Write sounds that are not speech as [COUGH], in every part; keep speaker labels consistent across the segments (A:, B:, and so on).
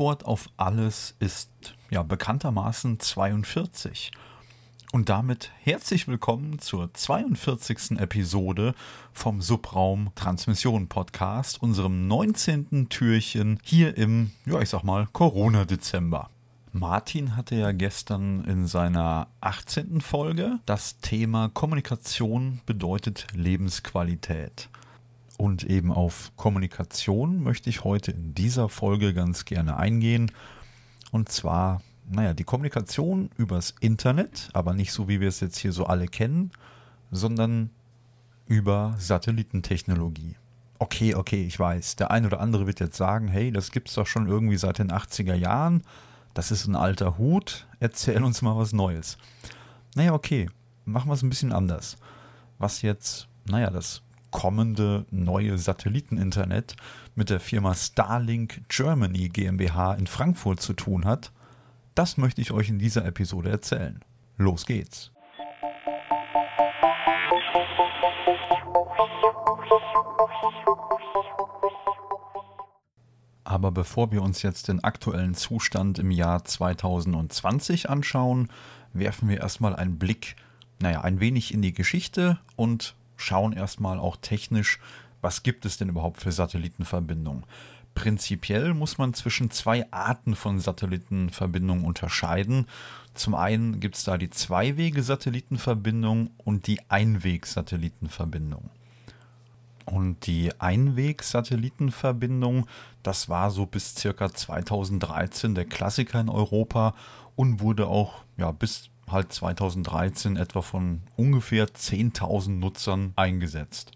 A: Antwort auf alles ist ja bekanntermaßen 42. Und damit herzlich willkommen zur 42. Episode vom Subraum Transmission Podcast, unserem 19. Türchen hier im, ja, ich sag mal, Corona-Dezember. Martin hatte ja gestern in seiner 18. Folge das Thema Kommunikation bedeutet Lebensqualität. Und eben auf Kommunikation möchte ich heute in dieser Folge ganz gerne eingehen. Und zwar, naja, die Kommunikation übers Internet, aber nicht so, wie wir es jetzt hier so alle kennen, sondern über Satellitentechnologie. Okay, okay, ich weiß, der ein oder andere wird jetzt sagen, hey, das gibt es doch schon irgendwie seit den 80er Jahren. Das ist ein alter Hut. Erzähl uns mal was Neues. Naja, okay, machen wir es ein bisschen anders. Was jetzt, naja, das kommende neue Satelliteninternet mit der Firma Starlink Germany GmbH in Frankfurt zu tun hat, das möchte ich euch in dieser Episode erzählen. Los geht's! Aber bevor wir uns jetzt den aktuellen Zustand im Jahr 2020 anschauen, werfen wir erstmal einen Blick, naja, ein wenig in die Geschichte und schauen erstmal auch technisch, was gibt es denn überhaupt für Satellitenverbindungen. Prinzipiell muss man zwischen zwei Arten von Satellitenverbindungen unterscheiden. Zum einen gibt es da die Zweiwege-Satellitenverbindung und die Einweg-Satellitenverbindung. Und die Einweg-Satellitenverbindung, das war so bis circa 2013 der Klassiker in Europa und wurde auch ja, bis halt 2013 etwa von ungefähr 10.000 Nutzern eingesetzt.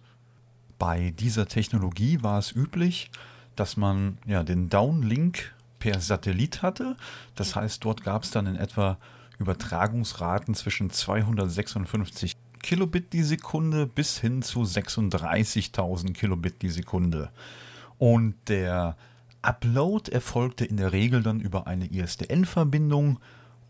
A: Bei dieser Technologie war es üblich, dass man ja den Downlink per Satellit hatte. Das heißt, dort gab es dann in etwa Übertragungsraten zwischen 256 Kilobit die Sekunde bis hin zu 36.000 Kilobit die Sekunde. Und der Upload erfolgte in der Regel dann über eine ISDN-Verbindung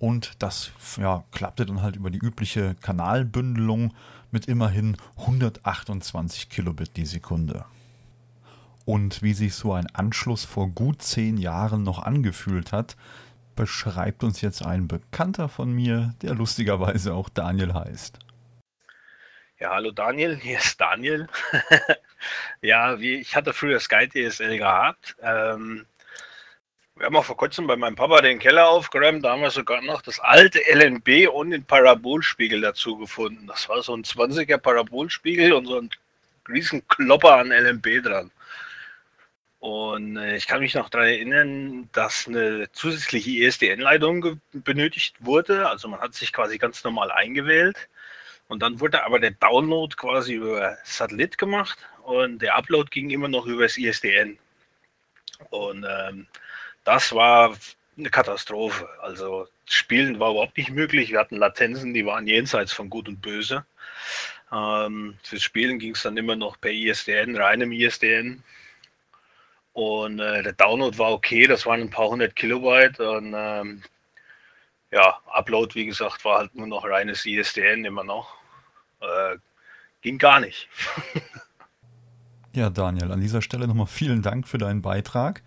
A: und das ja, klappte dann halt über die übliche Kanalbündelung mit immerhin 128 Kilobit die Sekunde. Und wie sich so ein Anschluss vor gut zehn Jahren noch angefühlt hat, beschreibt uns jetzt ein Bekannter von mir, der lustigerweise auch Daniel heißt.
B: Ja, hallo Daniel, hier ist Daniel. [LAUGHS] ja, wie, ich hatte früher Sky DSL gehabt. Ähm, wir haben auch vor kurzem bei meinem Papa den Keller aufgeräumt, da haben wir sogar noch das alte LNB und den Parabolspiegel dazu gefunden. Das war so ein 20er Parabolspiegel und so ein riesen Klopper an LNB dran. Und äh, ich kann mich noch daran erinnern, dass eine zusätzliche ISDN-Leitung benötigt wurde. Also man hat sich quasi ganz normal eingewählt. Und dann wurde aber der Download quasi über Satellit gemacht und der Upload ging immer noch über das ISDN. Und ähm, das war eine Katastrophe. Also Spielen war überhaupt nicht möglich. Wir hatten Latenzen, die waren jenseits von Gut und Böse. Ähm, fürs Spielen ging es dann immer noch per ISDN, reinem ISDN. Und äh, der Download war okay, das waren ein paar hundert Kilobyte. Und ähm, ja, Upload, wie gesagt, war halt nur noch reines ISDN immer noch. Äh, ging gar nicht. [LAUGHS]
A: ja, Daniel, an dieser Stelle nochmal vielen Dank für deinen Beitrag.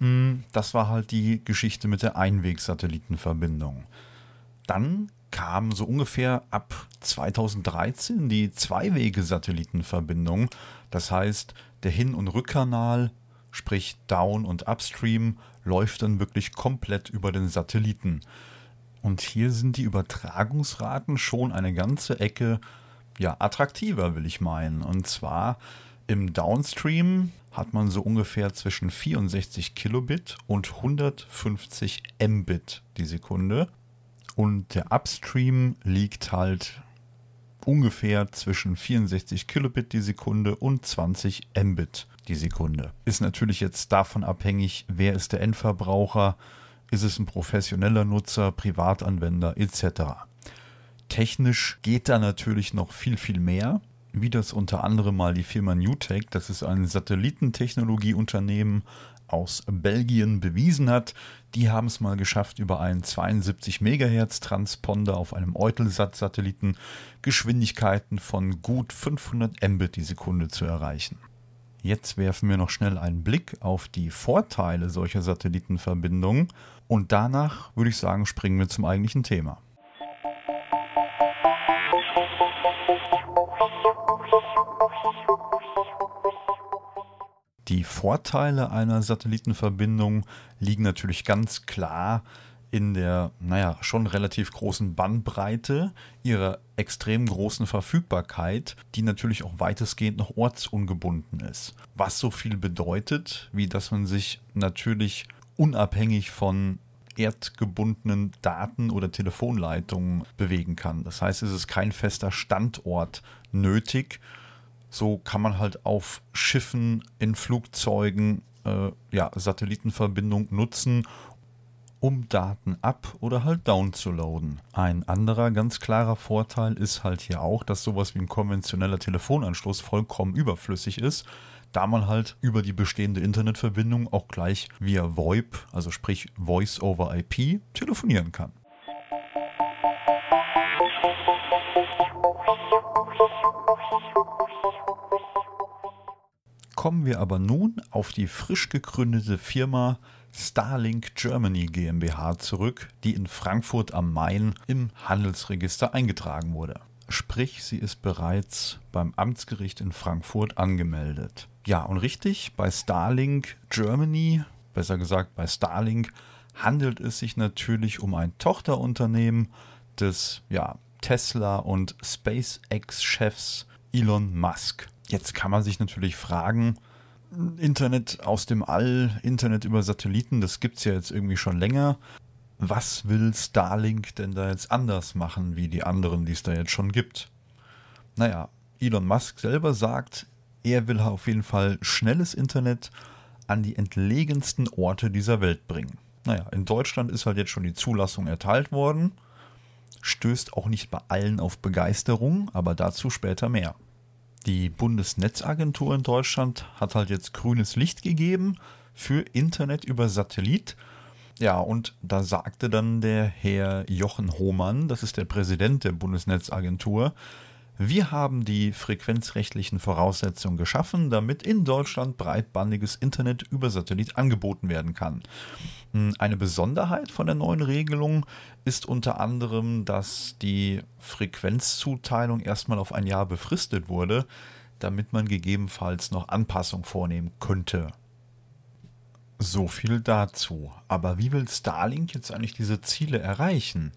A: Hm, das war halt die Geschichte mit der Einwegsatellitenverbindung. Dann kam so ungefähr ab 2013 die Zweiwege-Satellitenverbindung. Das heißt, der Hin- und Rückkanal, sprich Down- und Upstream, läuft dann wirklich komplett über den Satelliten. Und hier sind die Übertragungsraten schon eine ganze Ecke ja, attraktiver, will ich meinen. Und zwar im Downstream hat man so ungefähr zwischen 64 Kilobit und 150 Mbit die Sekunde. Und der Upstream liegt halt ungefähr zwischen 64 Kilobit die Sekunde und 20 Mbit die Sekunde. Ist natürlich jetzt davon abhängig, wer ist der Endverbraucher, ist es ein professioneller Nutzer, Privatanwender etc. Technisch geht da natürlich noch viel, viel mehr wie das unter anderem mal die Firma Newtech, das ist ein Satellitentechnologieunternehmen aus Belgien, bewiesen hat. Die haben es mal geschafft, über einen 72 MHz Transponder auf einem Eutelsat-Satelliten Geschwindigkeiten von gut 500 Mbit die Sekunde zu erreichen. Jetzt werfen wir noch schnell einen Blick auf die Vorteile solcher Satellitenverbindungen und danach würde ich sagen, springen wir zum eigentlichen Thema. Die Vorteile einer Satellitenverbindung liegen natürlich ganz klar in der, naja, schon relativ großen Bandbreite, ihrer extrem großen Verfügbarkeit, die natürlich auch weitestgehend noch ortsungebunden ist. Was so viel bedeutet, wie dass man sich natürlich unabhängig von erdgebundenen Daten oder Telefonleitungen bewegen kann. Das heißt, es ist kein fester Standort nötig. So kann man halt auf Schiffen, in Flugzeugen äh, ja, Satellitenverbindung nutzen um Daten up oder halt down zu loaden. Ein anderer ganz klarer Vorteil ist halt hier auch, dass sowas wie ein konventioneller Telefonanschluss vollkommen überflüssig ist, da man halt über die bestehende Internetverbindung auch gleich via VoIP, also sprich Voice over IP, telefonieren kann. Kommen wir aber nun auf die frisch gegründete Firma Starlink Germany GmbH zurück, die in Frankfurt am Main im Handelsregister eingetragen wurde. Sprich, sie ist bereits beim Amtsgericht in Frankfurt angemeldet. Ja, und richtig, bei Starlink Germany, besser gesagt bei Starlink, handelt es sich natürlich um ein Tochterunternehmen des ja, Tesla und SpaceX-Chefs Elon Musk. Jetzt kann man sich natürlich fragen, Internet aus dem All, Internet über Satelliten, das gibt es ja jetzt irgendwie schon länger. Was will Starlink denn da jetzt anders machen, wie die anderen, die es da jetzt schon gibt? Naja, Elon Musk selber sagt, er will auf jeden Fall schnelles Internet an die entlegensten Orte dieser Welt bringen. Naja, in Deutschland ist halt jetzt schon die Zulassung erteilt worden. Stößt auch nicht bei allen auf Begeisterung, aber dazu später mehr. Die Bundesnetzagentur in Deutschland hat halt jetzt grünes Licht gegeben für Internet über Satellit. Ja, und da sagte dann der Herr Jochen Hohmann, das ist der Präsident der Bundesnetzagentur, wir haben die frequenzrechtlichen Voraussetzungen geschaffen, damit in Deutschland breitbandiges Internet über Satellit angeboten werden kann. Hm, eine Besonderheit von der neuen Regelung ist unter anderem, dass die Frequenzzuteilung erstmal auf ein Jahr befristet wurde, damit man gegebenenfalls noch Anpassungen vornehmen könnte. So viel dazu. Aber wie will Starlink jetzt eigentlich diese Ziele erreichen?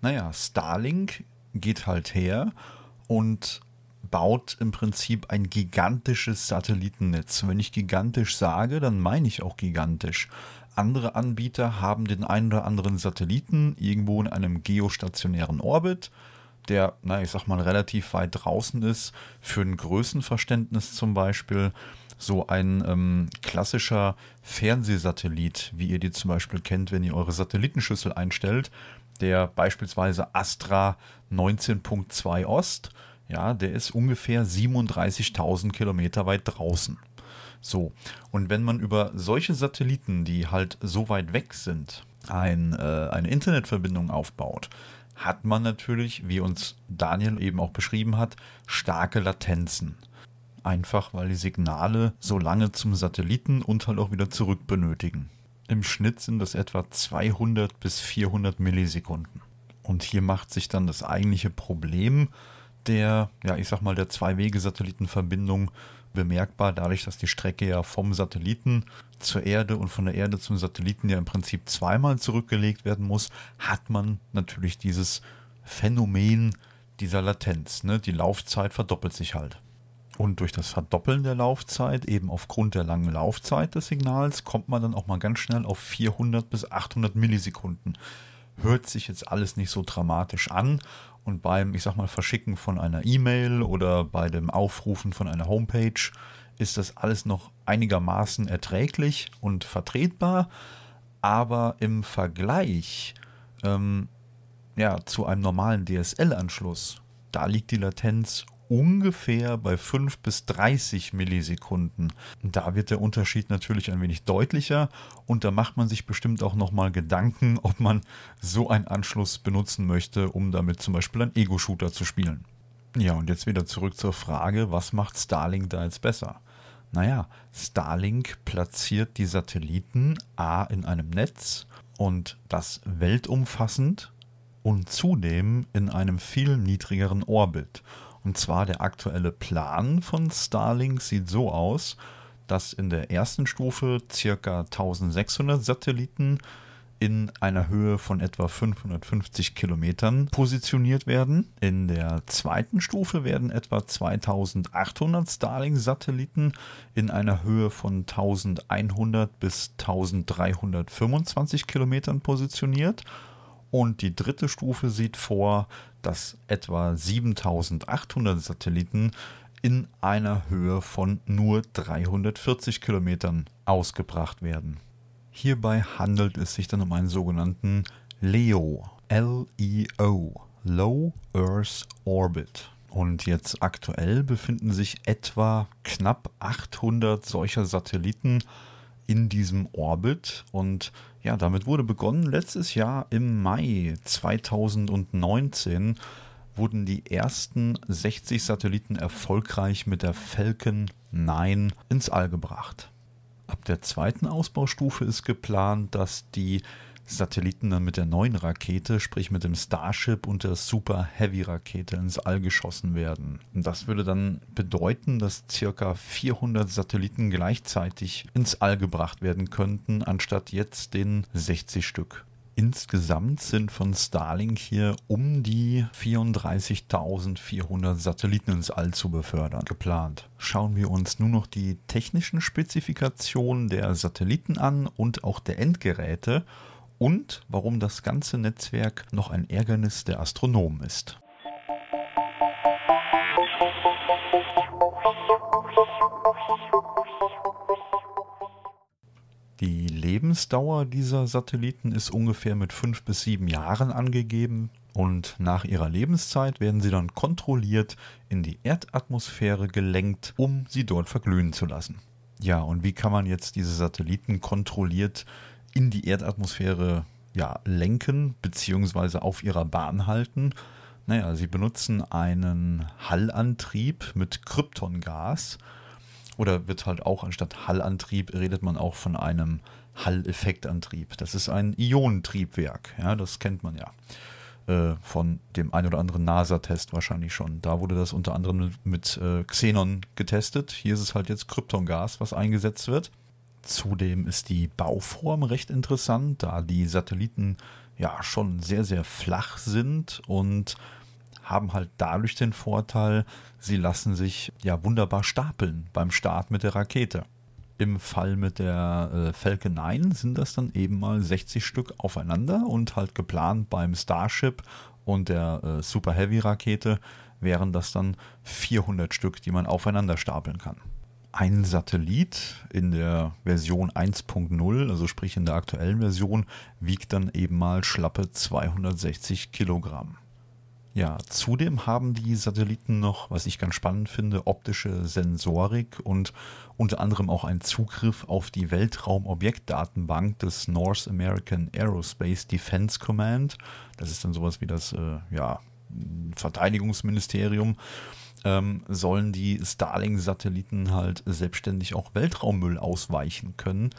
A: Naja, Starlink geht halt her und baut im Prinzip ein gigantisches Satellitennetz. Wenn ich gigantisch sage, dann meine ich auch gigantisch. Andere Anbieter haben den einen oder anderen Satelliten irgendwo in einem geostationären Orbit, der, na, ich sag mal, relativ weit draußen ist. Für ein Größenverständnis zum Beispiel so ein ähm, klassischer Fernsehsatellit, wie ihr die zum Beispiel kennt, wenn ihr eure Satellitenschüssel einstellt, der beispielsweise Astra 19.2 Ost, ja, der ist ungefähr 37.000 Kilometer weit draußen. So, und wenn man über solche Satelliten, die halt so weit weg sind, ein, äh, eine Internetverbindung aufbaut, hat man natürlich, wie uns Daniel eben auch beschrieben hat, starke Latenzen. Einfach weil die Signale so lange zum Satelliten und halt auch wieder zurück benötigen. Im Schnitt sind das etwa 200 bis 400 Millisekunden. Und hier macht sich dann das eigentliche Problem der, ja, ich sag mal, der Zwei-Wege-Satellitenverbindung bemerkbar, dadurch, dass die Strecke ja vom Satelliten zur Erde und von der Erde zum Satelliten ja im Prinzip zweimal zurückgelegt werden muss, hat man natürlich dieses Phänomen dieser Latenz. Ne? Die Laufzeit verdoppelt sich halt. Und durch das Verdoppeln der Laufzeit, eben aufgrund der langen Laufzeit des Signals, kommt man dann auch mal ganz schnell auf 400 bis 800 Millisekunden. Hört sich jetzt alles nicht so dramatisch an. Und beim, ich sag mal, Verschicken von einer E-Mail oder bei dem Aufrufen von einer Homepage ist das alles noch einigermaßen erträglich und vertretbar. Aber im Vergleich ähm, ja, zu einem normalen DSL-Anschluss, da liegt die Latenz ungefähr bei 5 bis 30 Millisekunden. Da wird der Unterschied natürlich ein wenig deutlicher und da macht man sich bestimmt auch nochmal Gedanken, ob man so einen Anschluss benutzen möchte, um damit zum Beispiel einen Ego-Shooter zu spielen. Ja, und jetzt wieder zurück zur Frage, was macht Starlink da jetzt besser? Naja, Starlink platziert die Satelliten A in einem Netz und das weltumfassend und zudem in einem viel niedrigeren Orbit. Und zwar der aktuelle Plan von Starlink sieht so aus, dass in der ersten Stufe ca. 1600 Satelliten in einer Höhe von etwa 550 Kilometern positioniert werden. In der zweiten Stufe werden etwa 2800 Starlink-Satelliten in einer Höhe von 1100 bis 1325 Kilometern positioniert. Und die dritte Stufe sieht vor, dass etwa 7800 Satelliten in einer Höhe von nur 340 Kilometern ausgebracht werden. Hierbei handelt es sich dann um einen sogenannten LEO, L-E-O, Low Earth Orbit. Und jetzt aktuell befinden sich etwa knapp 800 solcher Satelliten in diesem Orbit. Und ja, damit wurde begonnen letztes Jahr im Mai 2019 wurden die ersten 60 Satelliten erfolgreich mit der Falcon 9 ins All gebracht. Ab der zweiten Ausbaustufe ist geplant, dass die Satelliten dann mit der neuen Rakete, sprich mit dem Starship und der Super Heavy Rakete ins All geschossen werden. Und das würde dann bedeuten, dass circa 400 Satelliten gleichzeitig ins All gebracht werden könnten, anstatt jetzt den 60 Stück. Insgesamt sind von Starlink hier um die 34.400 Satelliten ins All zu befördern geplant. Schauen wir uns nun noch die technischen Spezifikationen der Satelliten an und auch der Endgeräte und warum das ganze Netzwerk noch ein Ärgernis der Astronomen ist. Die Lebensdauer dieser Satelliten ist ungefähr mit fünf bis sieben Jahren angegeben und nach ihrer Lebenszeit werden sie dann kontrolliert in die Erdatmosphäre gelenkt, um sie dort verglühen zu lassen. Ja, und wie kann man jetzt diese Satelliten kontrolliert in die Erdatmosphäre ja, lenken bzw. auf ihrer Bahn halten? Naja, sie benutzen einen Hallantrieb mit Kryptongas oder wird halt auch anstatt Hallantrieb redet man auch von einem Hall-Effektantrieb. Das ist ein Ionentriebwerk, ja, das kennt man ja äh, von dem ein oder anderen NASA-Test wahrscheinlich schon. Da wurde das unter anderem mit, mit äh, Xenon getestet. Hier ist es halt jetzt Kryptongas, was eingesetzt wird. Zudem ist die Bauform recht interessant, da die Satelliten ja schon sehr, sehr flach sind und haben halt dadurch den Vorteil, sie lassen sich ja wunderbar stapeln beim Start mit der Rakete. Im Fall mit der äh, Falcon 9 sind das dann eben mal 60 Stück aufeinander und halt geplant beim Starship und der äh, Super Heavy Rakete wären das dann 400 Stück, die man aufeinander stapeln kann. Ein Satellit in der Version 1.0, also sprich in der aktuellen Version, wiegt dann eben mal schlappe 260 Kilogramm. Ja, zudem haben die Satelliten noch, was ich ganz spannend finde, optische Sensorik und unter anderem auch einen Zugriff auf die Weltraumobjektdatenbank des North American Aerospace Defense Command. Das ist dann sowas wie das äh, ja, Verteidigungsministerium. Ähm, sollen die Starlink-Satelliten halt selbstständig auch Weltraummüll ausweichen können.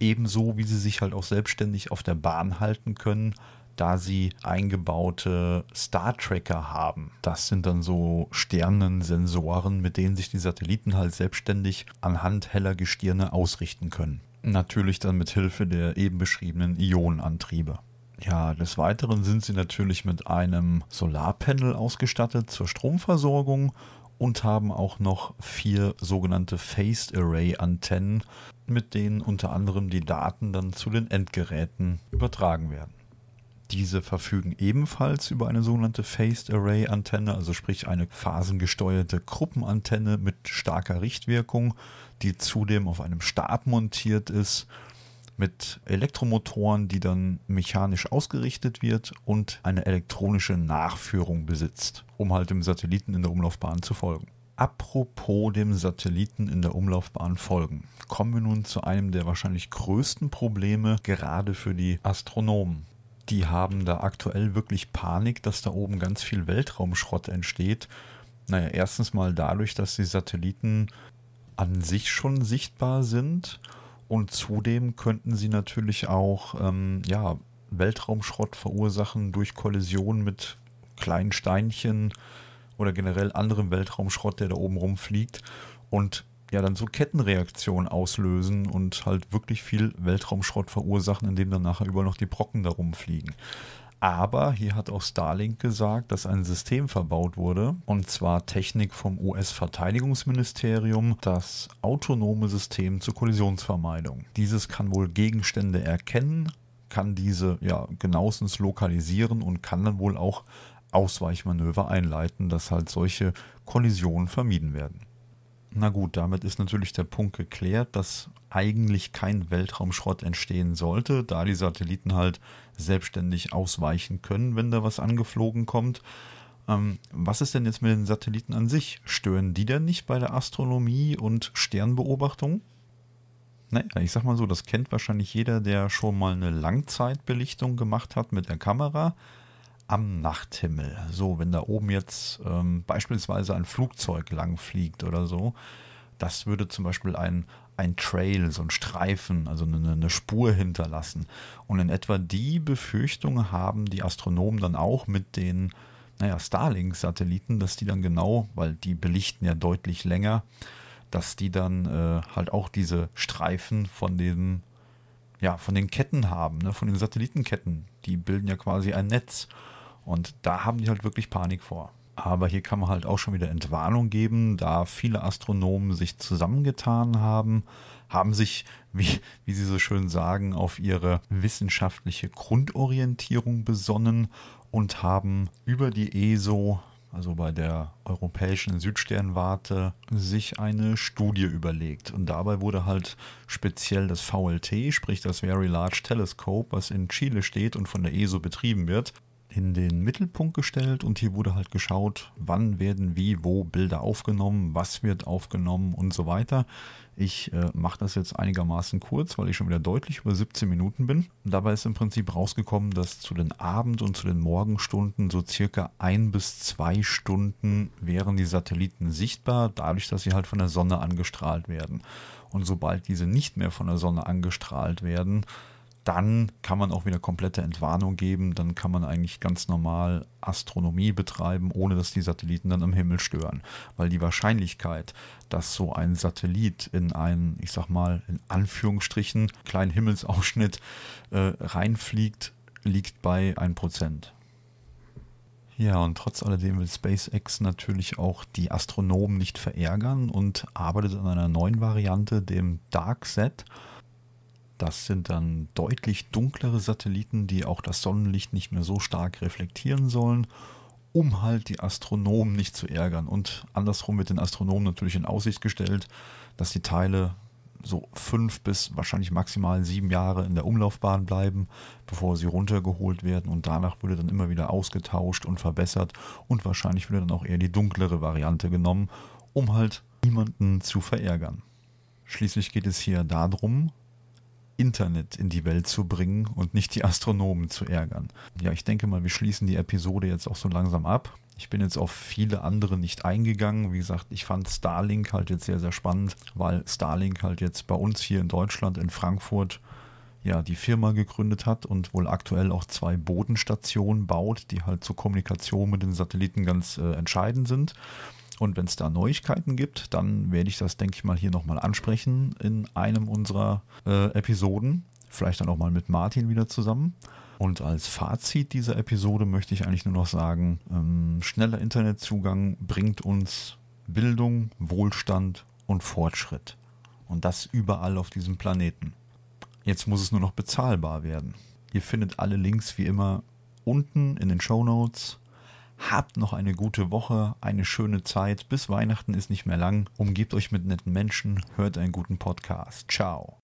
A: Ebenso wie sie sich halt auch selbstständig auf der Bahn halten können da sie eingebaute Star Tracker haben. Das sind dann so Sternensensoren, mit denen sich die Satelliten halt selbstständig anhand heller Gestirne ausrichten können. Natürlich dann mit Hilfe der eben beschriebenen Ionenantriebe. Ja, des Weiteren sind sie natürlich mit einem Solarpanel ausgestattet zur Stromversorgung und haben auch noch vier sogenannte Phased Array Antennen, mit denen unter anderem die Daten dann zu den Endgeräten übertragen werden. Diese verfügen ebenfalls über eine sogenannte Phased Array Antenne, also sprich eine phasengesteuerte Gruppenantenne mit starker Richtwirkung, die zudem auf einem Stab montiert ist mit Elektromotoren, die dann mechanisch ausgerichtet wird und eine elektronische Nachführung besitzt, um halt dem Satelliten in der Umlaufbahn zu folgen. Apropos dem Satelliten in der Umlaufbahn folgen, kommen wir nun zu einem der wahrscheinlich größten Probleme gerade für die Astronomen die haben da aktuell wirklich Panik, dass da oben ganz viel Weltraumschrott entsteht. Naja, erstens mal dadurch, dass die Satelliten an sich schon sichtbar sind. Und zudem könnten sie natürlich auch ähm, ja, Weltraumschrott verursachen durch Kollisionen mit kleinen Steinchen oder generell anderem Weltraumschrott, der da oben rumfliegt. Und ja, dann so Kettenreaktionen auslösen und halt wirklich viel Weltraumschrott verursachen, indem dann nachher überall noch die Brocken da rumfliegen. Aber hier hat auch Starlink gesagt, dass ein System verbaut wurde, und zwar Technik vom US-Verteidigungsministerium, das autonome System zur Kollisionsvermeidung. Dieses kann wohl Gegenstände erkennen, kann diese ja genauestens lokalisieren und kann dann wohl auch Ausweichmanöver einleiten, dass halt solche Kollisionen vermieden werden. Na gut, damit ist natürlich der Punkt geklärt, dass eigentlich kein Weltraumschrott entstehen sollte, da die Satelliten halt selbstständig ausweichen können, wenn da was angeflogen kommt. Ähm, was ist denn jetzt mit den Satelliten an sich? Stören die denn nicht bei der Astronomie und Sternbeobachtung? Naja, ich sag mal so, das kennt wahrscheinlich jeder, der schon mal eine Langzeitbelichtung gemacht hat mit der Kamera am Nachthimmel. So, wenn da oben jetzt ähm, beispielsweise ein Flugzeug lang fliegt oder so, das würde zum Beispiel ein, ein Trail, so ein Streifen, also eine, eine Spur hinterlassen. Und in etwa die Befürchtung haben die Astronomen dann auch mit den naja, Starlink-Satelliten, dass die dann genau, weil die belichten ja deutlich länger, dass die dann äh, halt auch diese Streifen von den, ja, von den Ketten haben, ne, von den Satellitenketten. Die bilden ja quasi ein Netz. Und da haben die halt wirklich Panik vor. Aber hier kann man halt auch schon wieder Entwarnung geben, da viele Astronomen sich zusammengetan haben, haben sich, [LAUGHS] wie, wie sie so schön sagen, auf ihre wissenschaftliche Grundorientierung besonnen und haben über die ESO, also bei der Europäischen Südsternwarte, sich eine Studie überlegt. Und dabei wurde halt speziell das VLT, sprich das Very Large Telescope, was in Chile steht und von der ESO betrieben wird, in den Mittelpunkt gestellt und hier wurde halt geschaut, wann werden wie, wo Bilder aufgenommen, was wird aufgenommen und so weiter. Ich äh, mache das jetzt einigermaßen kurz, weil ich schon wieder deutlich über 17 Minuten bin. dabei ist im Prinzip rausgekommen, dass zu den Abend- und zu den Morgenstunden so circa ein bis zwei Stunden wären die Satelliten sichtbar, dadurch, dass sie halt von der Sonne angestrahlt werden. Und sobald diese nicht mehr von der Sonne angestrahlt werden, dann kann man auch wieder komplette Entwarnung geben. Dann kann man eigentlich ganz normal Astronomie betreiben, ohne dass die Satelliten dann am Himmel stören. Weil die Wahrscheinlichkeit, dass so ein Satellit in einen, ich sag mal, in Anführungsstrichen, kleinen Himmelsausschnitt äh, reinfliegt, liegt bei 1%. Ja, und trotz alledem will SpaceX natürlich auch die Astronomen nicht verärgern und arbeitet an einer neuen Variante, dem DarkSat. Das sind dann deutlich dunklere Satelliten, die auch das Sonnenlicht nicht mehr so stark reflektieren sollen, um halt die Astronomen nicht zu ärgern. Und andersrum wird den Astronomen natürlich in Aussicht gestellt, dass die Teile so fünf bis wahrscheinlich maximal sieben Jahre in der Umlaufbahn bleiben, bevor sie runtergeholt werden und danach würde dann immer wieder ausgetauscht und verbessert und wahrscheinlich würde dann auch eher die dunklere Variante genommen, um halt niemanden zu verärgern. Schließlich geht es hier darum, Internet in die Welt zu bringen und nicht die Astronomen zu ärgern. Ja, ich denke mal, wir schließen die Episode jetzt auch so langsam ab. Ich bin jetzt auf viele andere nicht eingegangen. Wie gesagt, ich fand Starlink halt jetzt sehr, sehr spannend, weil Starlink halt jetzt bei uns hier in Deutschland, in Frankfurt, ja, die Firma gegründet hat und wohl aktuell auch zwei Bodenstationen baut, die halt zur Kommunikation mit den Satelliten ganz äh, entscheidend sind. Und wenn es da Neuigkeiten gibt, dann werde ich das, denke ich mal, hier nochmal ansprechen in einem unserer äh, Episoden. Vielleicht dann auch mal mit Martin wieder zusammen. Und als Fazit dieser Episode möchte ich eigentlich nur noch sagen, ähm, schneller Internetzugang bringt uns Bildung, Wohlstand und Fortschritt. Und das überall auf diesem Planeten. Jetzt muss es nur noch bezahlbar werden. Ihr findet alle Links wie immer unten in den Show Notes Habt noch eine gute Woche, eine schöne Zeit. Bis Weihnachten ist nicht mehr lang. Umgebt euch mit netten Menschen, hört einen guten Podcast. Ciao.